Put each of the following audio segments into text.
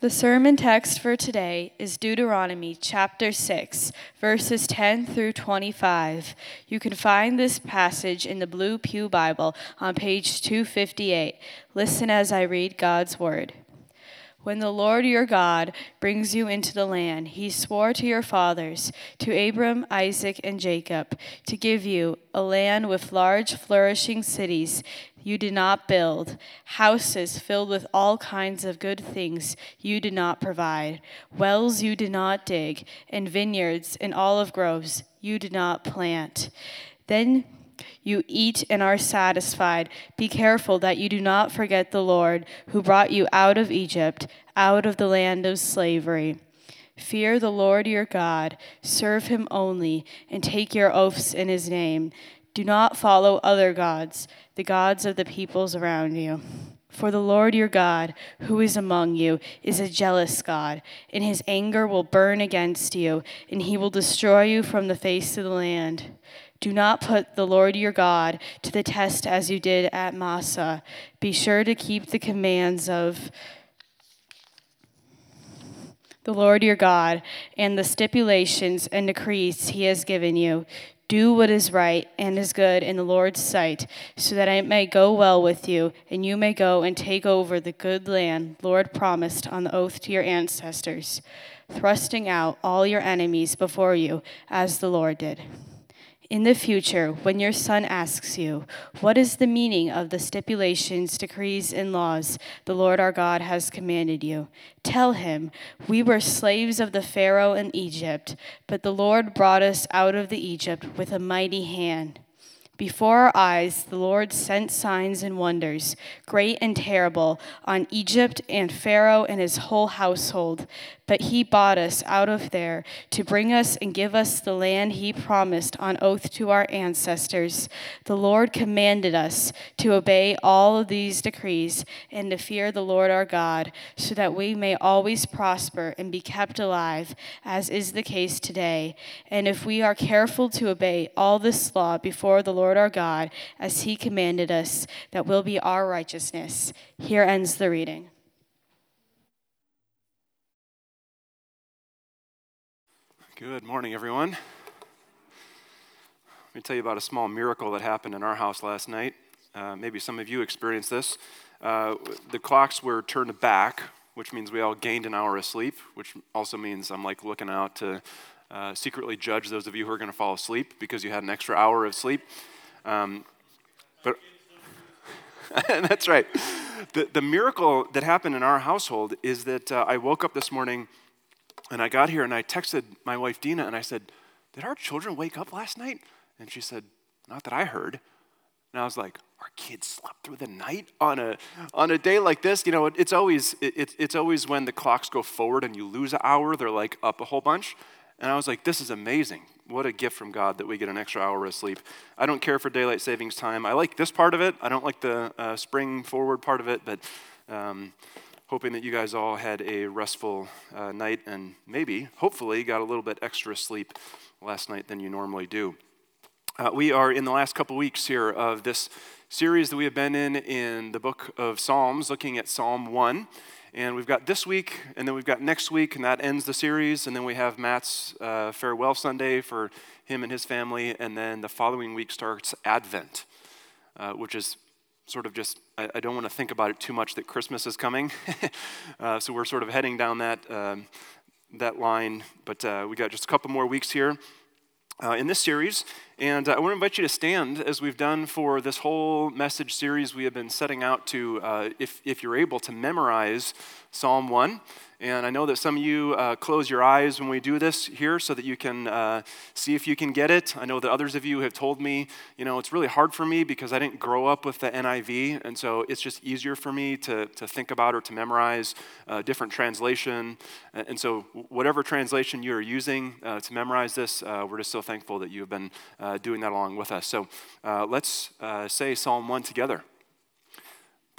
The sermon text for today is Deuteronomy chapter 6, verses 10 through 25. You can find this passage in the Blue Pew Bible on page 258. Listen as I read God's word. When the Lord your God brings you into the land he swore to your fathers, to Abram, Isaac, and Jacob, to give you a land with large, flourishing cities you did not build, houses filled with all kinds of good things you did not provide, wells you did not dig, and vineyards and olive groves you did not plant. Then you eat and are satisfied. Be careful that you do not forget the Lord who brought you out of Egypt, out of the land of slavery. Fear the Lord your God, serve him only, and take your oaths in his name. Do not follow other gods, the gods of the peoples around you. For the Lord your God, who is among you, is a jealous God, and his anger will burn against you, and he will destroy you from the face of the land. Do not put the Lord your God to the test as you did at Massah. Be sure to keep the commands of the Lord your God and the stipulations and decrees he has given you. Do what is right and is good in the Lord's sight, so that it may go well with you, and you may go and take over the good land Lord promised on the oath to your ancestors, thrusting out all your enemies before you, as the Lord did. In the future, when your son asks you, What is the meaning of the stipulations, decrees, and laws the Lord our God has commanded you? Tell him, We were slaves of the Pharaoh in Egypt, but the Lord brought us out of the Egypt with a mighty hand. Before our eyes, the Lord sent signs and wonders, great and terrible, on Egypt and Pharaoh and his whole household. But he bought us out of there to bring us and give us the land he promised on oath to our ancestors. The Lord commanded us to obey all of these decrees and to fear the Lord our God, so that we may always prosper and be kept alive, as is the case today. And if we are careful to obey all this law before the Lord our God, as he commanded us, that will be our righteousness. Here ends the reading. Good morning, everyone. Let me tell you about a small miracle that happened in our house last night. Uh, maybe some of you experienced this. Uh, the clocks were turned back, which means we all gained an hour of sleep, which also means I'm like looking out to uh, secretly judge those of you who are going to fall asleep because you had an extra hour of sleep. Um, but that's right. The, the miracle that happened in our household is that uh, I woke up this morning and I got here and I texted my wife Dina and I said, Did our children wake up last night? And she said, Not that I heard. And I was like, Our kids slept through the night on a, on a day like this? You know, it, it's, always, it, it's always when the clocks go forward and you lose an hour, they're like up a whole bunch. And I was like, This is amazing. What a gift from God that we get an extra hour of sleep. I don't care for daylight savings time. I like this part of it. I don't like the uh, spring forward part of it, but. Um, hoping that you guys all had a restful uh, night and maybe, hopefully, got a little bit extra sleep last night than you normally do. Uh, we are in the last couple weeks here of this series that we have been in in the book of Psalms, looking at Psalm 1. And we've got this week, and then we've got next week, and that ends the series. And then we have Matt's uh, farewell Sunday for him and his family. And then the following week starts Advent, uh, which is sort of just, I, I, don't want to think about it too much that Christmas is coming. uh, so we're sort of heading down that, um, that line. But uh, we got just a couple more weeks here. Uh, in this series. And uh, I want to invite you to stand as we've done for this whole message series. We have been setting out to, uh, if, if you're able, to memorize Psalm 1. And I know that some of you uh, close your eyes when we do this here so that you can uh, see if you can get it. I know that others of you have told me, you know, it's really hard for me because I didn't grow up with the NIV. And so it's just easier for me to, to think about or to memorize a different translation. And so, whatever translation you are using uh, to memorize this, uh, we're just so thankful that you have been uh, doing that along with us. So uh, let's say Psalm 1 together.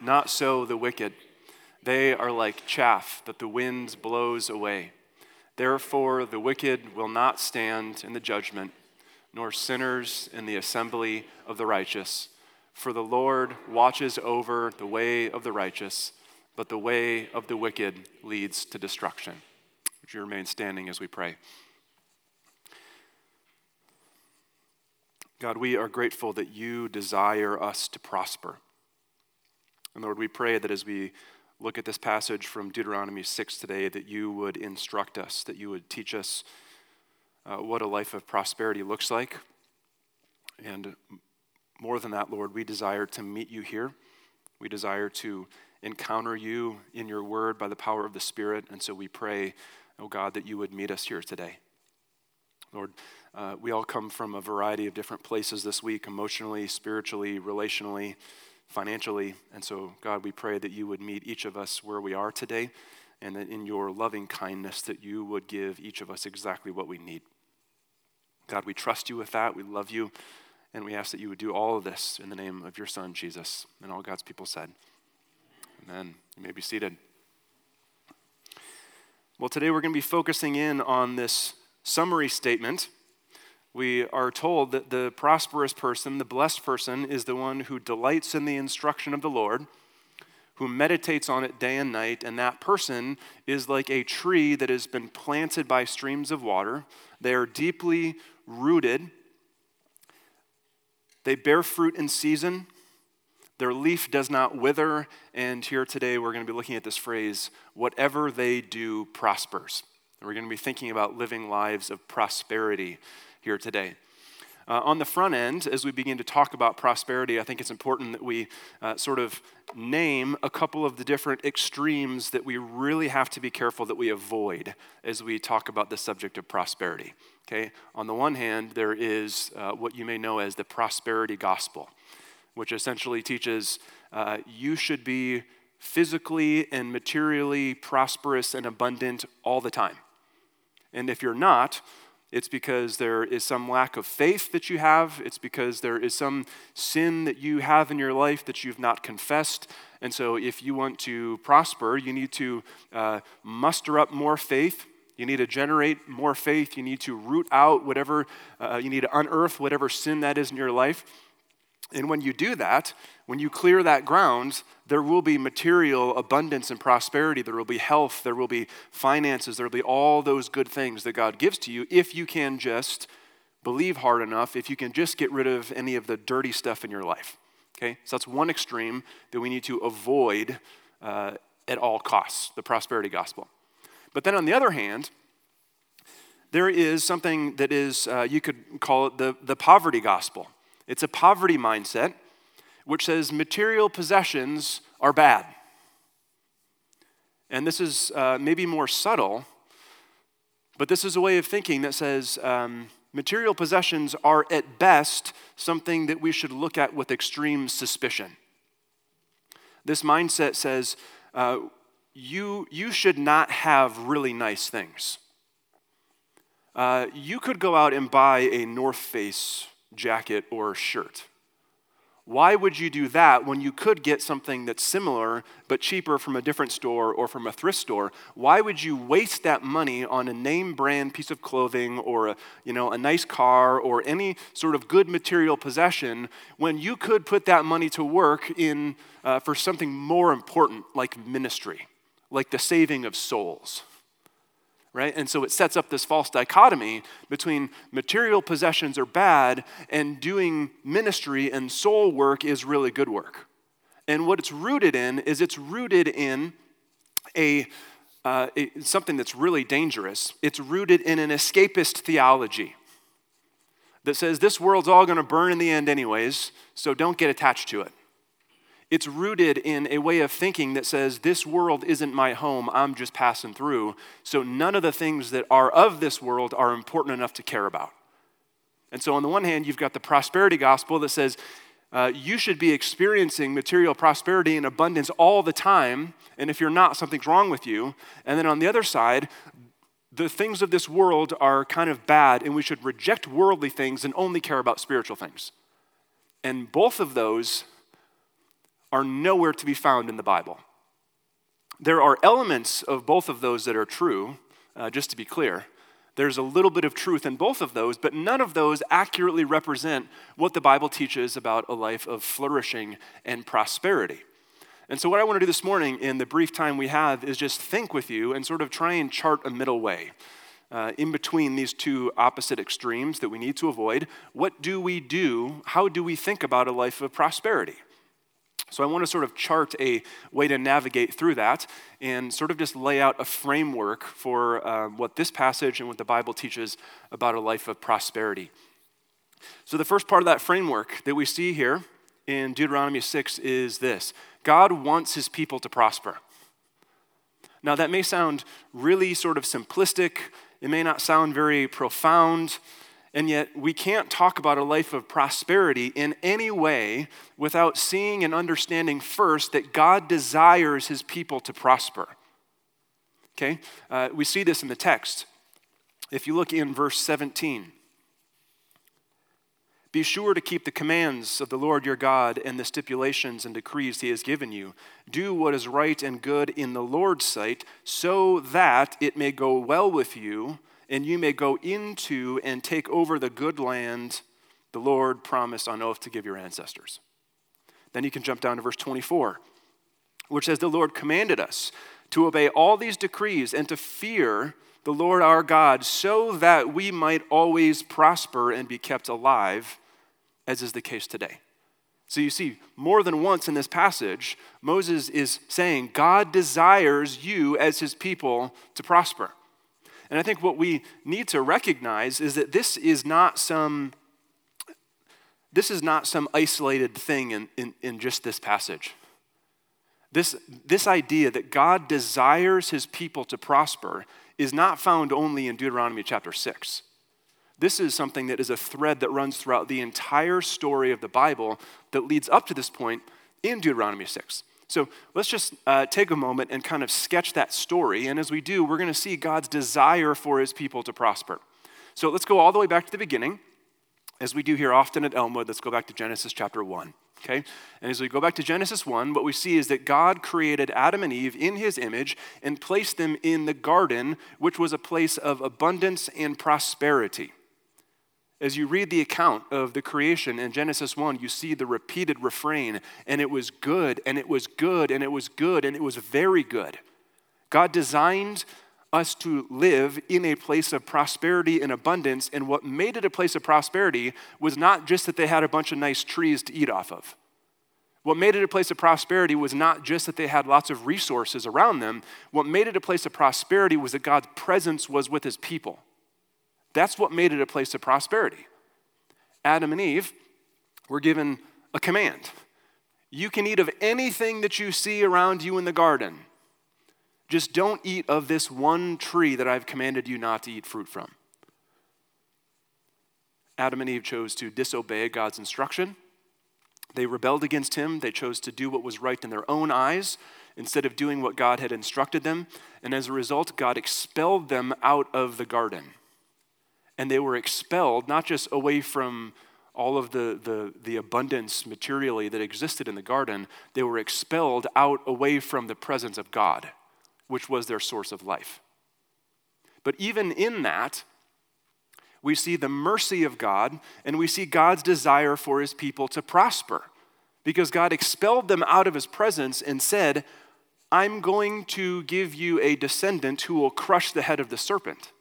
Not so the wicked. They are like chaff that the wind blows away. Therefore, the wicked will not stand in the judgment, nor sinners in the assembly of the righteous. For the Lord watches over the way of the righteous, but the way of the wicked leads to destruction. Would you remain standing as we pray? God, we are grateful that you desire us to prosper. And Lord, we pray that as we look at this passage from Deuteronomy 6 today, that you would instruct us, that you would teach us uh, what a life of prosperity looks like. And more than that, Lord, we desire to meet you here. We desire to encounter you in your word by the power of the Spirit. And so we pray, oh God, that you would meet us here today. Lord, uh, we all come from a variety of different places this week emotionally, spiritually, relationally, financially. And so, God, we pray that you would meet each of us where we are today and that in your loving kindness that you would give each of us exactly what we need. God, we trust you with that. We love you. And we ask that you would do all of this in the name of your Son, Jesus. And all God's people said, Amen. You may be seated. Well, today we're going to be focusing in on this summary statement. We are told that the prosperous person, the blessed person, is the one who delights in the instruction of the Lord, who meditates on it day and night, and that person is like a tree that has been planted by streams of water. They are deeply rooted they bear fruit in season, their leaf does not wither. And here today, we're going to be looking at this phrase whatever they do prospers. And we're going to be thinking about living lives of prosperity here today. Uh, on the front end, as we begin to talk about prosperity, I think it's important that we uh, sort of name a couple of the different extremes that we really have to be careful that we avoid as we talk about the subject of prosperity. Okay? On the one hand, there is uh, what you may know as the prosperity gospel, which essentially teaches uh, you should be physically and materially prosperous and abundant all the time. And if you're not, it's because there is some lack of faith that you have. It's because there is some sin that you have in your life that you've not confessed. And so, if you want to prosper, you need to uh, muster up more faith you need to generate more faith. You need to root out whatever, uh, you need to unearth whatever sin that is in your life. And when you do that, when you clear that ground, there will be material abundance and prosperity. There will be health. There will be finances. There will be all those good things that God gives to you if you can just believe hard enough, if you can just get rid of any of the dirty stuff in your life. Okay? So that's one extreme that we need to avoid uh, at all costs the prosperity gospel. But then on the other hand, there is something that is, uh, you could call it the, the poverty gospel. It's a poverty mindset which says material possessions are bad. And this is uh, maybe more subtle, but this is a way of thinking that says um, material possessions are at best something that we should look at with extreme suspicion. This mindset says uh, you, you should not have really nice things. Uh, you could go out and buy a North Face jacket or shirt. Why would you do that when you could get something that's similar but cheaper from a different store or from a thrift store? Why would you waste that money on a name brand piece of clothing or a, you know, a nice car or any sort of good material possession when you could put that money to work in, uh, for something more important like ministry? like the saving of souls. Right? And so it sets up this false dichotomy between material possessions are bad and doing ministry and soul work is really good work. And what it's rooted in is it's rooted in a, uh, a something that's really dangerous. It's rooted in an escapist theology that says this world's all going to burn in the end, anyways, so don't get attached to it. It's rooted in a way of thinking that says, This world isn't my home, I'm just passing through. So none of the things that are of this world are important enough to care about. And so, on the one hand, you've got the prosperity gospel that says, uh, you should be experiencing material prosperity and abundance all the time. And if you're not, something's wrong with you. And then on the other side, the things of this world are kind of bad, and we should reject worldly things and only care about spiritual things. And both of those are nowhere to be found in the Bible. There are elements of both of those that are true, uh, just to be clear. There's a little bit of truth in both of those, but none of those accurately represent what the Bible teaches about a life of flourishing and prosperity. And so, what I want to do this morning in the brief time we have is just think with you and sort of try and chart a middle way. Uh, in between these two opposite extremes that we need to avoid, what do we do? How do we think about a life of prosperity? So, I want to sort of chart a way to navigate through that and sort of just lay out a framework for uh, what this passage and what the Bible teaches about a life of prosperity. So, the first part of that framework that we see here in Deuteronomy 6 is this God wants his people to prosper. Now, that may sound really sort of simplistic, it may not sound very profound. And yet, we can't talk about a life of prosperity in any way without seeing and understanding first that God desires his people to prosper. Okay? Uh, we see this in the text. If you look in verse 17, be sure to keep the commands of the Lord your God and the stipulations and decrees he has given you. Do what is right and good in the Lord's sight, so that it may go well with you and you may go into and take over the good land the Lord promised on oath to give your ancestors. Then you can jump down to verse 24, which says, The Lord commanded us to obey all these decrees and to fear the Lord our God so that we might always prosper and be kept alive, as is the case today. So you see, more than once in this passage, Moses is saying, God desires you as his people to prosper. And I think what we need to recognize is that this is not some this is not some isolated thing in, in, in just this passage. This, this idea that God desires his people to prosper is not found only in Deuteronomy chapter 6. This is something that is a thread that runs throughout the entire story of the Bible that leads up to this point in Deuteronomy 6. So let's just uh, take a moment and kind of sketch that story. And as we do, we're going to see God's desire for his people to prosper. So let's go all the way back to the beginning. As we do here often at Elmwood, let's go back to Genesis chapter 1. Okay? And as we go back to Genesis 1, what we see is that God created Adam and Eve in his image and placed them in the garden, which was a place of abundance and prosperity. As you read the account of the creation in Genesis 1, you see the repeated refrain, and it was good, and it was good, and it was good, and it was very good. God designed us to live in a place of prosperity and abundance, and what made it a place of prosperity was not just that they had a bunch of nice trees to eat off of. What made it a place of prosperity was not just that they had lots of resources around them. What made it a place of prosperity was that God's presence was with his people. That's what made it a place of prosperity. Adam and Eve were given a command you can eat of anything that you see around you in the garden. Just don't eat of this one tree that I've commanded you not to eat fruit from. Adam and Eve chose to disobey God's instruction. They rebelled against him. They chose to do what was right in their own eyes instead of doing what God had instructed them. And as a result, God expelled them out of the garden and they were expelled not just away from all of the, the, the abundance materially that existed in the garden, they were expelled out away from the presence of God, which was their source of life. But even in that, we see the mercy of God and we see God's desire for his people to prosper. Because God expelled them out of his presence and said, I'm going to give you a descendant who will crush the head of the serpent.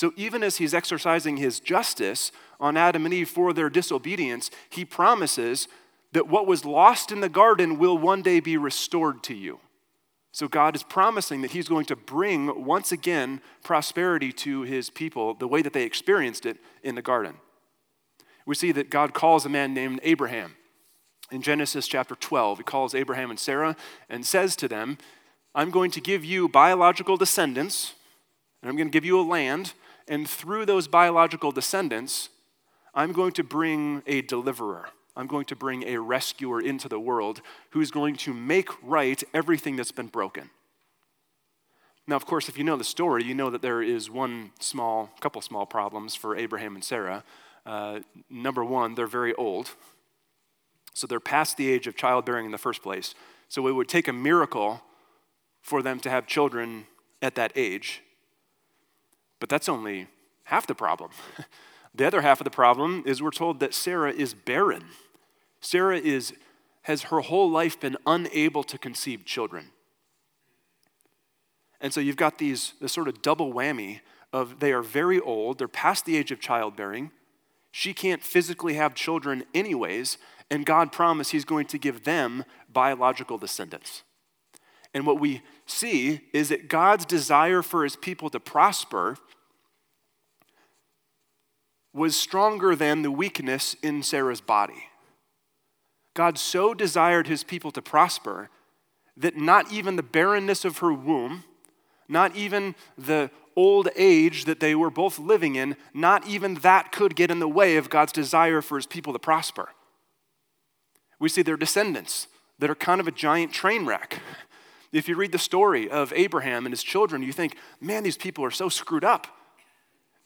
So even as he's exercising his justice on Adam and Eve for their disobedience, he promises that what was lost in the garden will one day be restored to you. So God is promising that he's going to bring once again prosperity to his people the way that they experienced it in the garden. We see that God calls a man named Abraham. In Genesis chapter 12, he calls Abraham and Sarah and says to them, I'm going to give you biological descendants, and I'm going to give you a land, and through those biological descendants, I'm going to bring a deliverer. I'm going to bring a rescuer into the world who's going to make right everything that's been broken. Now, of course, if you know the story, you know that there is one small, couple small problems for Abraham and Sarah. Uh, number one, they're very old. So they're past the age of childbearing in the first place. So it would take a miracle for them to have children at that age. But that's only half the problem. the other half of the problem is we're told that Sarah is barren. Sarah is, has her whole life been unable to conceive children. And so you've got these this sort of double whammy of they are very old, they're past the age of childbearing. She can't physically have children anyways, and God promised He's going to give them biological descendants. And what we see is that God's desire for His people to prosper was stronger than the weakness in Sarah's body. God so desired His people to prosper that not even the barrenness of her womb, not even the old age that they were both living in, not even that could get in the way of God's desire for his people to prosper. We see their descendants that are kind of a giant train wreck. If you read the story of Abraham and his children, you think, man, these people are so screwed up.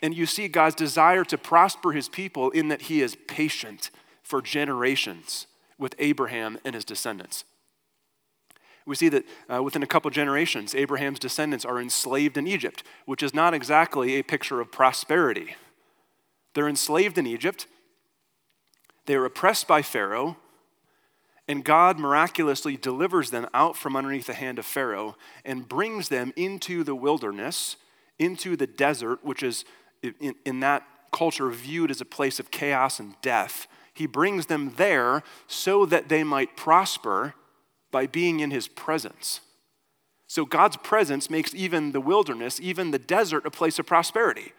And you see God's desire to prosper his people in that he is patient for generations with Abraham and his descendants. We see that uh, within a couple generations, Abraham's descendants are enslaved in Egypt, which is not exactly a picture of prosperity. They're enslaved in Egypt, they are oppressed by Pharaoh, and God miraculously delivers them out from underneath the hand of Pharaoh and brings them into the wilderness, into the desert, which is in, in that culture viewed as a place of chaos and death. He brings them there so that they might prosper by being in his presence. So God's presence makes even the wilderness, even the desert, a place of prosperity.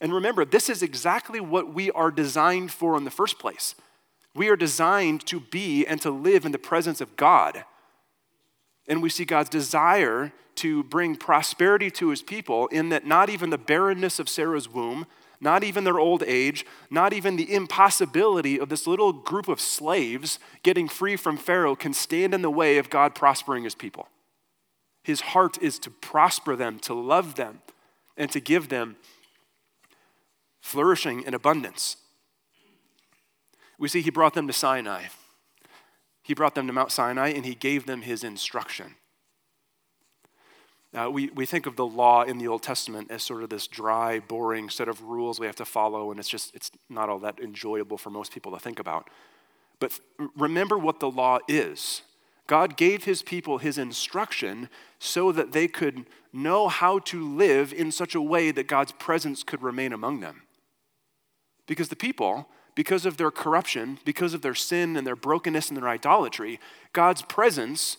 And remember, this is exactly what we are designed for in the first place. We are designed to be and to live in the presence of God. And we see God's desire to bring prosperity to his people in that not even the barrenness of Sarah's womb, not even their old age, not even the impossibility of this little group of slaves getting free from Pharaoh can stand in the way of God prospering his people. His heart is to prosper them, to love them, and to give them flourishing and abundance. We see he brought them to Sinai. He brought them to Mount Sinai and he gave them his instruction. Uh, we, we think of the law in the Old Testament as sort of this dry, boring set of rules we have to follow, and it's just it's not all that enjoyable for most people to think about. But remember what the law is. God gave his people his instruction so that they could know how to live in such a way that God's presence could remain among them. Because the people, because of their corruption, because of their sin and their brokenness and their idolatry, God's presence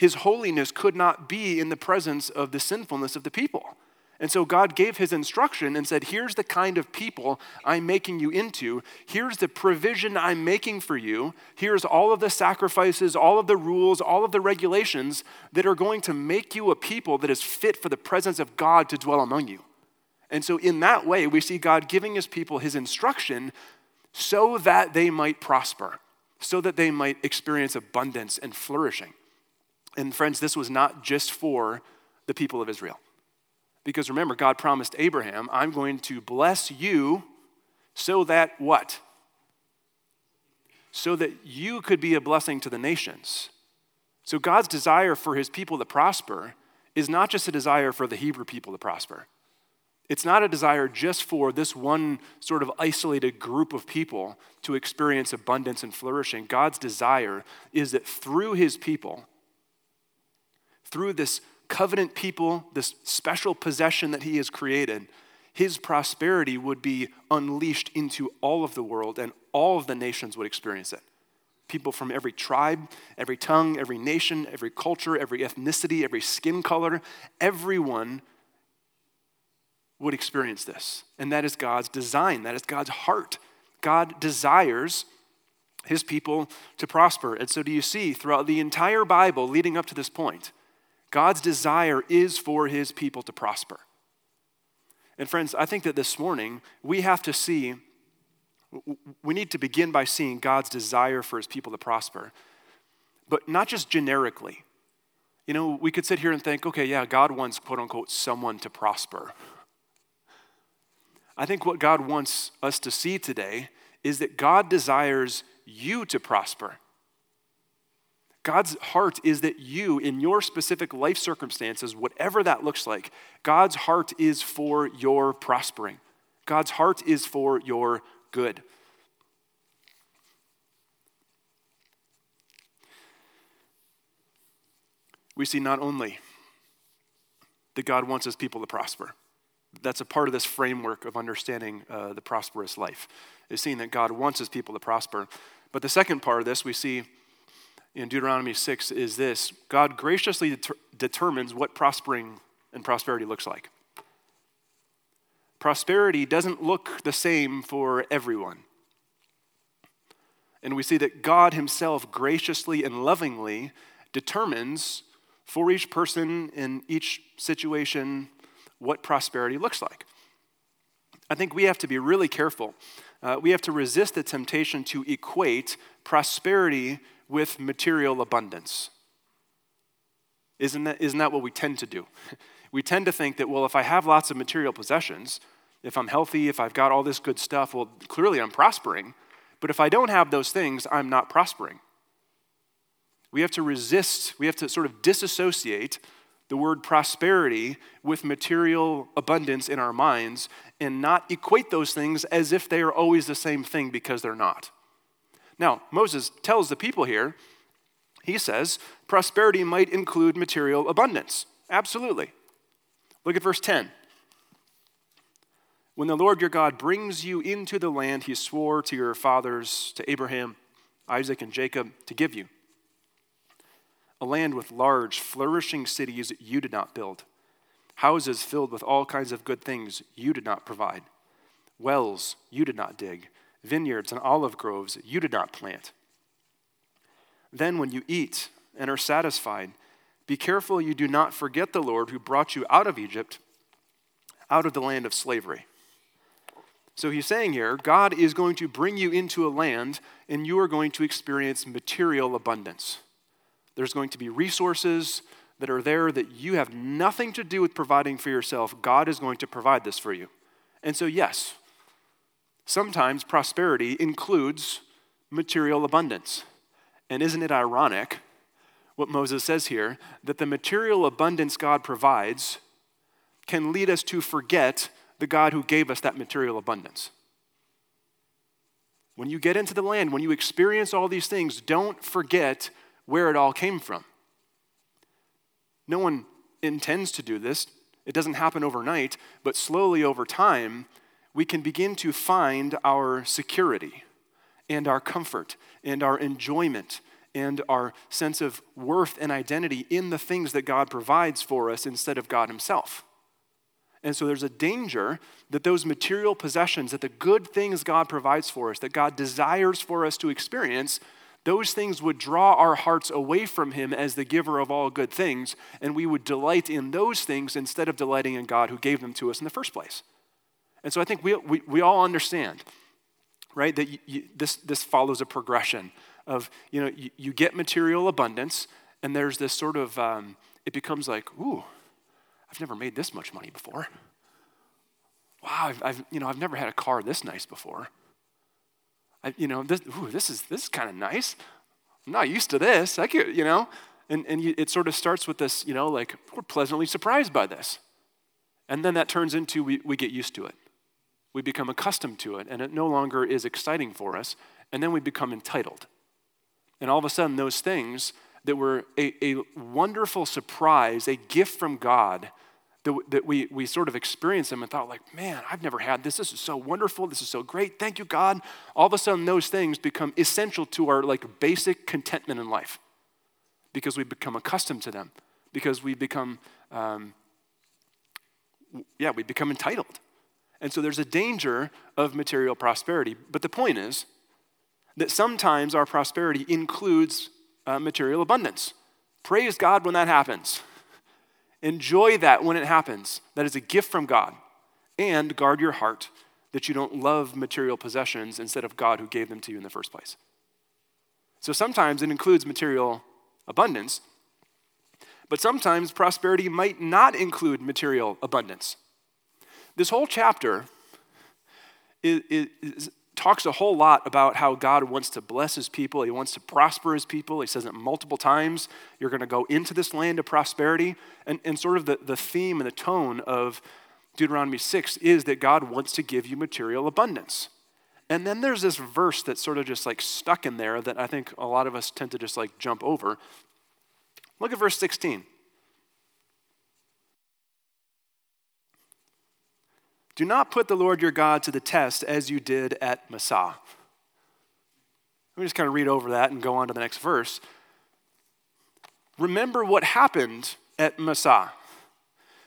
his holiness could not be in the presence of the sinfulness of the people. And so God gave his instruction and said, Here's the kind of people I'm making you into. Here's the provision I'm making for you. Here's all of the sacrifices, all of the rules, all of the regulations that are going to make you a people that is fit for the presence of God to dwell among you. And so, in that way, we see God giving his people his instruction so that they might prosper, so that they might experience abundance and flourishing. And friends, this was not just for the people of Israel. Because remember, God promised Abraham, I'm going to bless you so that what? So that you could be a blessing to the nations. So God's desire for his people to prosper is not just a desire for the Hebrew people to prosper. It's not a desire just for this one sort of isolated group of people to experience abundance and flourishing. God's desire is that through his people, through this covenant people, this special possession that he has created, his prosperity would be unleashed into all of the world and all of the nations would experience it. People from every tribe, every tongue, every nation, every culture, every ethnicity, every skin color, everyone would experience this. And that is God's design, that is God's heart. God desires his people to prosper. And so, do you see throughout the entire Bible leading up to this point, God's desire is for his people to prosper. And friends, I think that this morning we have to see We need to begin by seeing God's desire for his people to prosper, but not just generically. You know, we could sit here and think, okay, yeah, God wants, quote unquote, someone to prosper. I think what God wants us to see today is that God desires you to prosper. God's heart is that you, in your specific life circumstances, whatever that looks like, God's heart is for your prospering. God's heart is for your good. We see not only that God wants his people to prosper, that's a part of this framework of understanding uh, the prosperous life, is seeing that God wants his people to prosper. But the second part of this we see in Deuteronomy 6 is this God graciously deter- determines what prospering and prosperity looks like. Prosperity doesn't look the same for everyone. And we see that God Himself graciously and lovingly determines for each person in each situation what prosperity looks like. I think we have to be really careful. Uh, we have to resist the temptation to equate prosperity with material abundance. Isn't that, isn't that what we tend to do? We tend to think that, well, if I have lots of material possessions, if I'm healthy, if I've got all this good stuff, well, clearly I'm prospering. But if I don't have those things, I'm not prospering. We have to resist, we have to sort of disassociate the word prosperity with material abundance in our minds and not equate those things as if they are always the same thing because they're not. Now, Moses tells the people here, he says, prosperity might include material abundance. Absolutely. Look at verse 10. When the Lord your God brings you into the land he swore to your fathers, to Abraham, Isaac, and Jacob, to give you a land with large, flourishing cities you did not build, houses filled with all kinds of good things you did not provide, wells you did not dig, vineyards and olive groves you did not plant. Then, when you eat and are satisfied, be careful you do not forget the Lord who brought you out of Egypt, out of the land of slavery. So he's saying here, God is going to bring you into a land and you are going to experience material abundance. There's going to be resources that are there that you have nothing to do with providing for yourself. God is going to provide this for you. And so, yes, sometimes prosperity includes material abundance. And isn't it ironic what Moses says here that the material abundance God provides can lead us to forget the God who gave us that material abundance? When you get into the land, when you experience all these things, don't forget where it all came from. No one intends to do this. It doesn't happen overnight, but slowly over time, we can begin to find our security and our comfort and our enjoyment and our sense of worth and identity in the things that God provides for us instead of God Himself. And so there's a danger that those material possessions, that the good things God provides for us, that God desires for us to experience, those things would draw our hearts away from Him as the giver of all good things, and we would delight in those things instead of delighting in God who gave them to us in the first place. And so I think we, we, we all understand, right, that you, you, this, this follows a progression of, you know, you, you, get material abundance, and there's this sort of, um, it becomes like, ooh, I've never made this much money before. Wow, I've, I've you know, I've never had a car this nice before. I, you know, this, ooh, this is, this is kind of nice. I'm not used to this. I could, you know, and, and you, it sort of starts with this, you know, like we're pleasantly surprised by this. And then that turns into we, we get used to it. We become accustomed to it, and it no longer is exciting for us. And then we become entitled. And all of a sudden, those things that were a, a wonderful surprise, a gift from God, that, we, we sort of experienced them and thought like man i've never had this. This is so wonderful. This is so great. Thank you god. All of a sudden those things become essential to our like basic contentment in life because we become accustomed to them because we become um, yeah we become entitled. And so there's a danger of material prosperity. But the point is that sometimes our prosperity includes uh, material abundance. Praise god when that happens Enjoy that when it happens. That is a gift from God. And guard your heart that you don't love material possessions instead of God who gave them to you in the first place. So sometimes it includes material abundance, but sometimes prosperity might not include material abundance. This whole chapter is, is, talks a whole lot about how God wants to bless his people. He wants to prosper his people. He says it multiple times. You're going to go into this land of prosperity. And, and sort of the, the theme and the tone of Deuteronomy 6 is that God wants to give you material abundance. And then there's this verse that's sort of just like stuck in there that I think a lot of us tend to just like jump over. Look at verse 16. Do not put the Lord your God to the test as you did at Massah. Let me just kind of read over that and go on to the next verse. Remember what happened at Massah.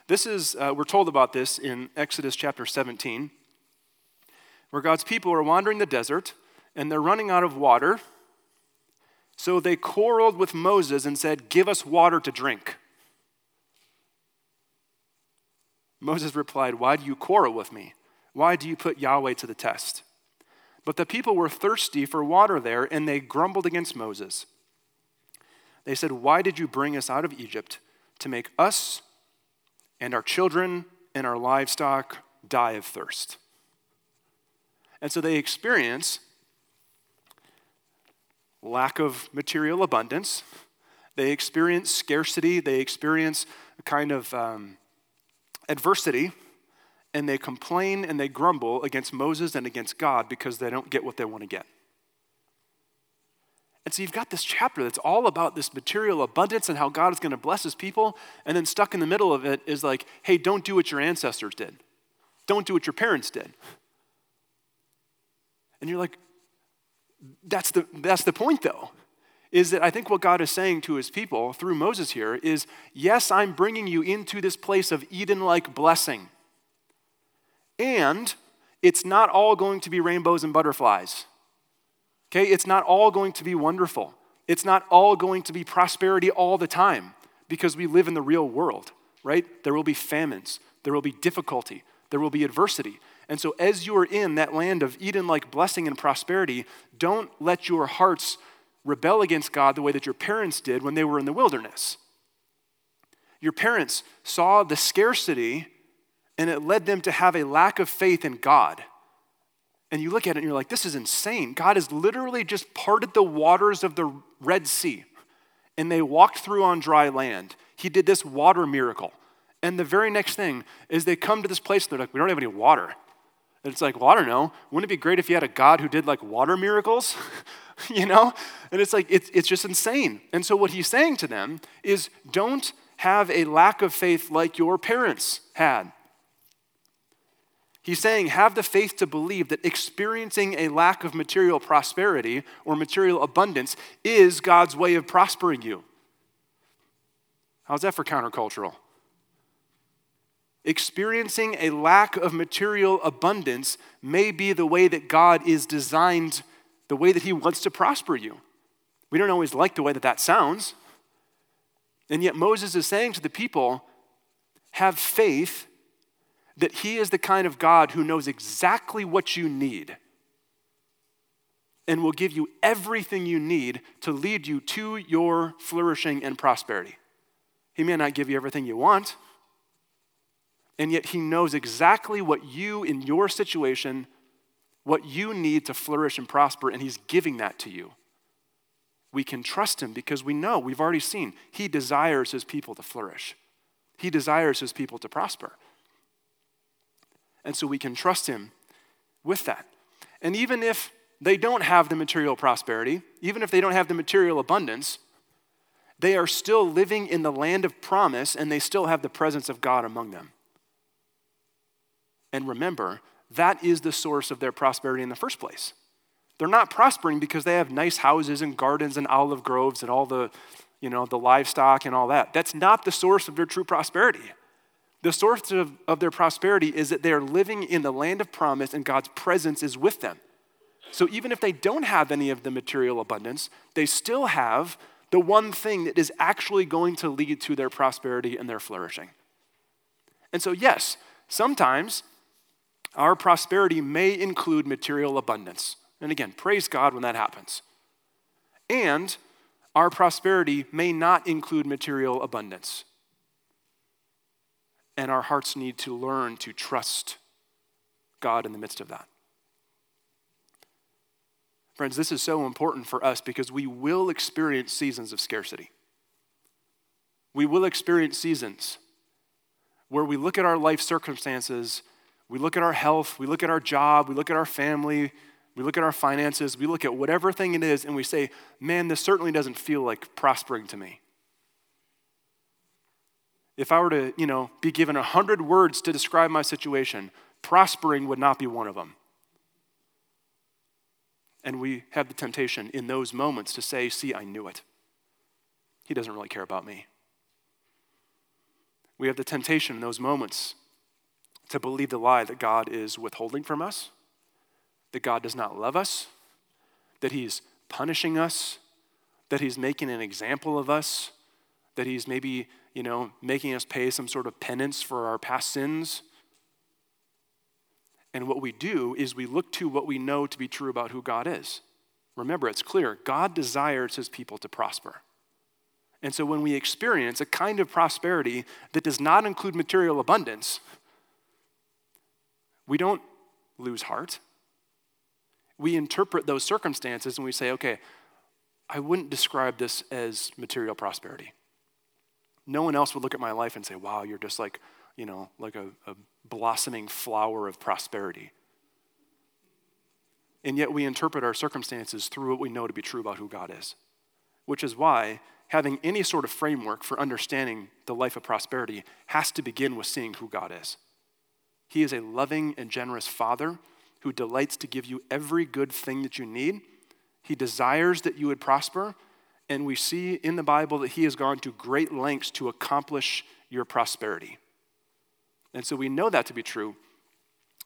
This is, uh, we're told about this in Exodus chapter 17, where God's people are wandering the desert and they're running out of water. So they quarreled with Moses and said, Give us water to drink. Moses replied, Why do you quarrel with me? Why do you put Yahweh to the test? But the people were thirsty for water there, and they grumbled against Moses. They said, Why did you bring us out of Egypt to make us and our children and our livestock die of thirst? And so they experience lack of material abundance. They experience scarcity. They experience a kind of um, adversity and they complain and they grumble against Moses and against God because they don't get what they want to get. And so you've got this chapter that's all about this material abundance and how God is going to bless his people. And then stuck in the middle of it is like, hey, don't do what your ancestors did, don't do what your parents did. And you're like, that's the, that's the point though is that I think what God is saying to his people through Moses here is yes, I'm bringing you into this place of Eden like blessing. And it's not all going to be rainbows and butterflies. Okay? It's not all going to be wonderful. It's not all going to be prosperity all the time because we live in the real world, right? There will be famines, there will be difficulty, there will be adversity. And so, as you are in that land of Eden like blessing and prosperity, don't let your hearts rebel against God the way that your parents did when they were in the wilderness. Your parents saw the scarcity and it led them to have a lack of faith in God. And you look at it and you're like, this is insane. God has literally just parted the waters of the Red Sea and they walked through on dry land. He did this water miracle. And the very next thing is they come to this place, they're like, we don't have any water. It's like, well, I don't know. Wouldn't it be great if you had a God who did like water miracles? you know? And it's like, it's, it's just insane. And so what he's saying to them is don't have a lack of faith like your parents had. He's saying, have the faith to believe that experiencing a lack of material prosperity or material abundance is God's way of prospering you. How's that for countercultural? Experiencing a lack of material abundance may be the way that God is designed, the way that He wants to prosper you. We don't always like the way that that sounds. And yet, Moses is saying to the people, have faith that He is the kind of God who knows exactly what you need and will give you everything you need to lead you to your flourishing and prosperity. He may not give you everything you want, and yet He knows exactly what you, in your situation, what you need to flourish and prosper, and He's giving that to you. We can trust Him because we know, we've already seen, He desires His people to flourish, He desires His people to prosper. And so we can trust Him with that. And even if they don't have the material prosperity, even if they don't have the material abundance, they are still living in the land of promise and they still have the presence of God among them. And remember, that is the source of their prosperity in the first place. They're not prospering because they have nice houses and gardens and olive groves and all the, you know, the livestock and all that. That's not the source of their true prosperity. The source of, of their prosperity is that they are living in the land of promise and God's presence is with them. So even if they don't have any of the material abundance, they still have the one thing that is actually going to lead to their prosperity and their flourishing. And so, yes, sometimes Our prosperity may include material abundance. And again, praise God when that happens. And our prosperity may not include material abundance. And our hearts need to learn to trust God in the midst of that. Friends, this is so important for us because we will experience seasons of scarcity. We will experience seasons where we look at our life circumstances, we look at our health, we look at our job, we look at our family, we look at our finances, we look at whatever thing it is, and we say, man, this certainly doesn't feel like prospering to me. If I were to, you know, be given a hundred words to describe my situation, prospering would not be one of them. And we have the temptation in those moments to say, see, I knew it. He doesn't really care about me. We have the temptation in those moments to believe the lie that God is withholding from us, that God does not love us, that He's punishing us, that He's making an example of us, that He's maybe, you know, making us pay some sort of penance for our past sins. And what we do is we look to what we know to be true about who God is. Remember, it's clear God desires His people to prosper. And so when we experience a kind of prosperity that does not include material abundance, we don't lose heart. We interpret those circumstances and we say, okay, I wouldn't describe this as material prosperity. No one else would look at my life and say, wow, you're just like, you know, like a, a blossoming flower of prosperity. And yet we interpret our circumstances through what we know to be true about who God is, which is why having any sort of framework for understanding the life of prosperity has to begin with seeing who God is. He is a loving and generous Father who delights to give you every good thing that you need. He desires that you would prosper, and we see in the Bible that He has gone to great lengths to accomplish your prosperity. And so we know that to be true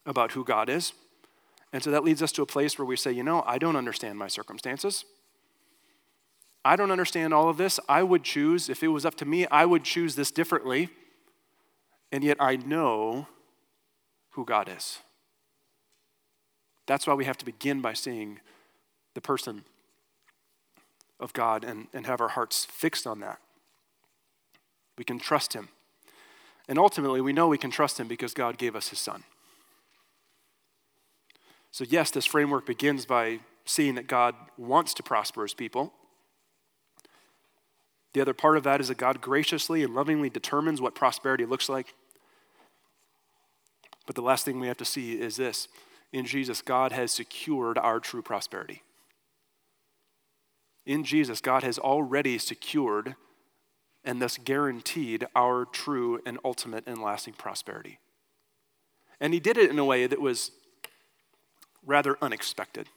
about who God is. And so that leads us to a place where we say, you know, I don't understand my circumstances. I don't understand all of this. I would choose, if it was up to me, I would choose this differently. And yet I know who God is. That's why we have to begin by seeing the person of God and, and have our hearts fixed on that. We can trust Him. And ultimately, we know we can trust Him because God gave us His Son. So, yes, this framework begins by seeing that God wants to prosper His people. The other part of that is that God graciously and lovingly determines what prosperity looks like. But the last thing we have to see is this in Jesus, God has secured our true prosperity. In Jesus, God has already secured and thus guaranteed our true and ultimate and lasting prosperity. And He did it in a way that was rather unexpected.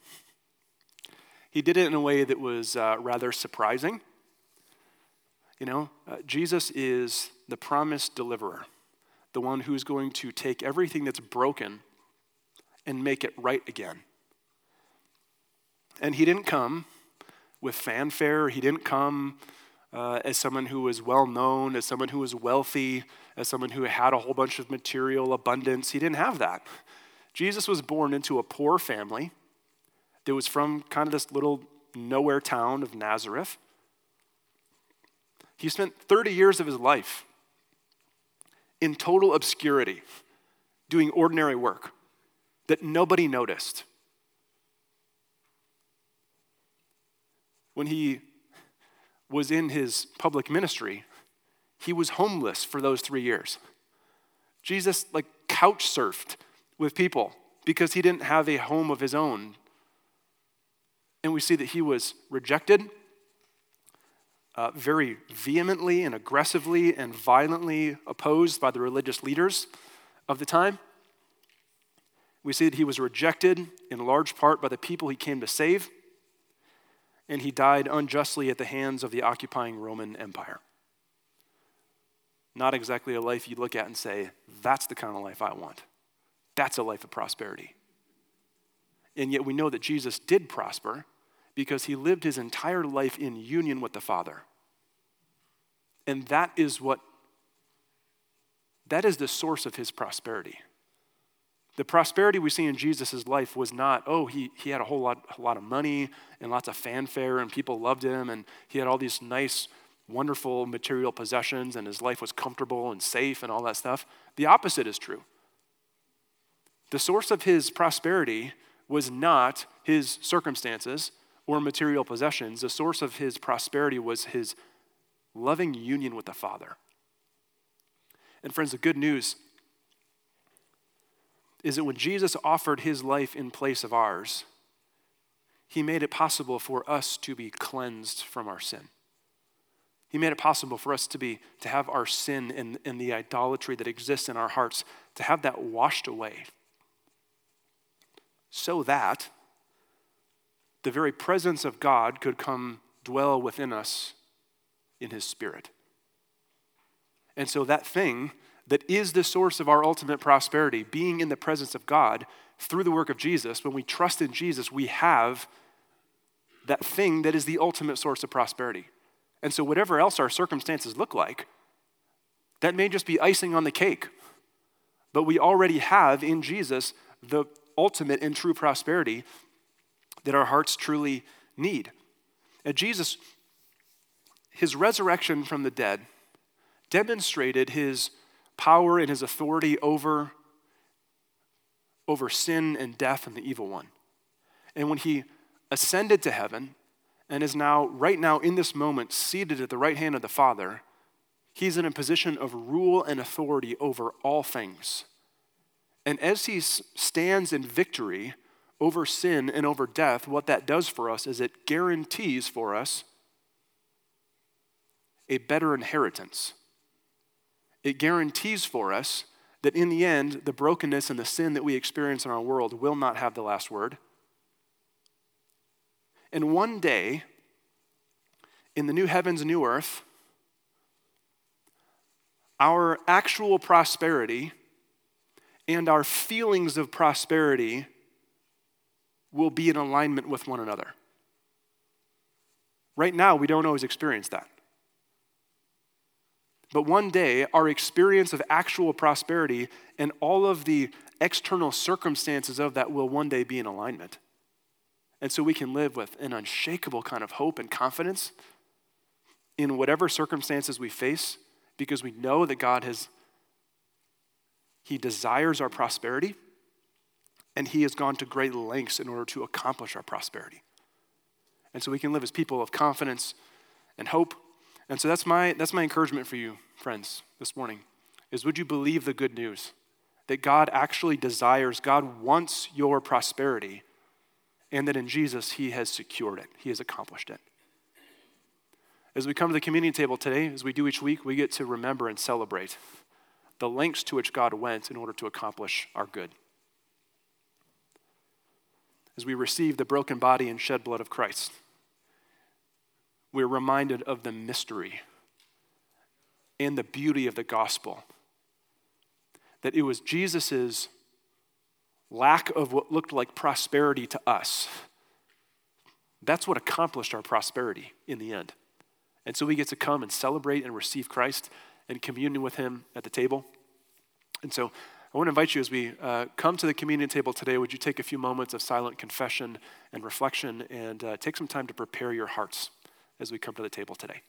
He did it in a way that was uh, rather surprising. You know, uh, Jesus is the promised deliverer, the one who's going to take everything that's broken and make it right again. And he didn't come with fanfare, he didn't come uh, as someone who was well known, as someone who was wealthy, as someone who had a whole bunch of material abundance. He didn't have that. Jesus was born into a poor family that was from kind of this little nowhere town of Nazareth. He spent 30 years of his life in total obscurity, doing ordinary work that nobody noticed. When he was in his public ministry, he was homeless for those three years. Jesus, like, couch surfed with people because he didn't have a home of his own. And we see that he was rejected uh, very vehemently and aggressively and violently opposed by the religious leaders of the time. We see that he was rejected in large part by the people he came to save, and he died unjustly at the hands of the occupying Roman Empire. Not exactly a life you look at and say, that's the kind of life I want. That's a life of prosperity. And yet we know that Jesus did prosper because he lived his entire life in union with the Father. And that is what, that is the source of his prosperity. The prosperity we see in Jesus' life was not, oh, he, he had a whole lot, a lot of money and lots of fanfare and people loved him and he had all these nice, wonderful material possessions and his life was comfortable and safe and all that stuff. The opposite is true. The source of his prosperity was not his circumstances or material possessions. The source of his prosperity was his loving union with the Father. And, friends, the good news is that when Jesus offered his life in place of ours, he made it possible for us to be cleansed from our sin. He made it possible for us to be to have our sin and, and the idolatry that exists in our hearts, to have that washed away. So that the very presence of God could come dwell within us in his spirit. And so that thing that is the source of our ultimate prosperity, being in the presence of God through the work of Jesus, when we trust in Jesus, we have that thing that is the ultimate source of prosperity. And so, whatever else our circumstances look like, that may just be icing on the cake. But we already have in Jesus the ultimate and true prosperity that our hearts truly need. And Jesus, his resurrection from the dead, demonstrated his power and his authority over, over sin and death and the evil one. And when he ascended to heaven and is now, right now, in this moment, seated at the right hand of the Father, he's in a position of rule and authority over all things. And as he stands in victory over sin and over death, what that does for us is it guarantees for us a better inheritance it guarantees for us that in the end, the brokenness and the sin that we experience in our world will not have the last word. And one day, in the new heavens and new earth, our actual prosperity and our feelings of prosperity will be in alignment with one another. Right now, we don't always experience that. But one day, our experience of actual prosperity and all of the external circumstances of that will one day be in alignment. And so we can live with an unshakable kind of hope and confidence in whatever circumstances we face because we know that God has, He desires our prosperity and He has gone to great lengths in order to accomplish our prosperity. And so we can live as people of confidence and hope and so that's my, that's my encouragement for you, friends, this morning, is would you believe the good news? That God actually desires, God wants your prosperity, and that in Jesus, He has secured it, He has accomplished it. As we come to the communion table today, as we do each week, we get to remember and celebrate the lengths to which God went in order to accomplish our good. As we receive the broken body and shed blood of Christ, we're reminded of the mystery and the beauty of the gospel. That it was Jesus' lack of what looked like prosperity to us. That's what accomplished our prosperity in the end. And so we get to come and celebrate and receive Christ and communion with Him at the table. And so I want to invite you as we uh, come to the communion table today, would you take a few moments of silent confession and reflection and uh, take some time to prepare your hearts? as we come to the table today.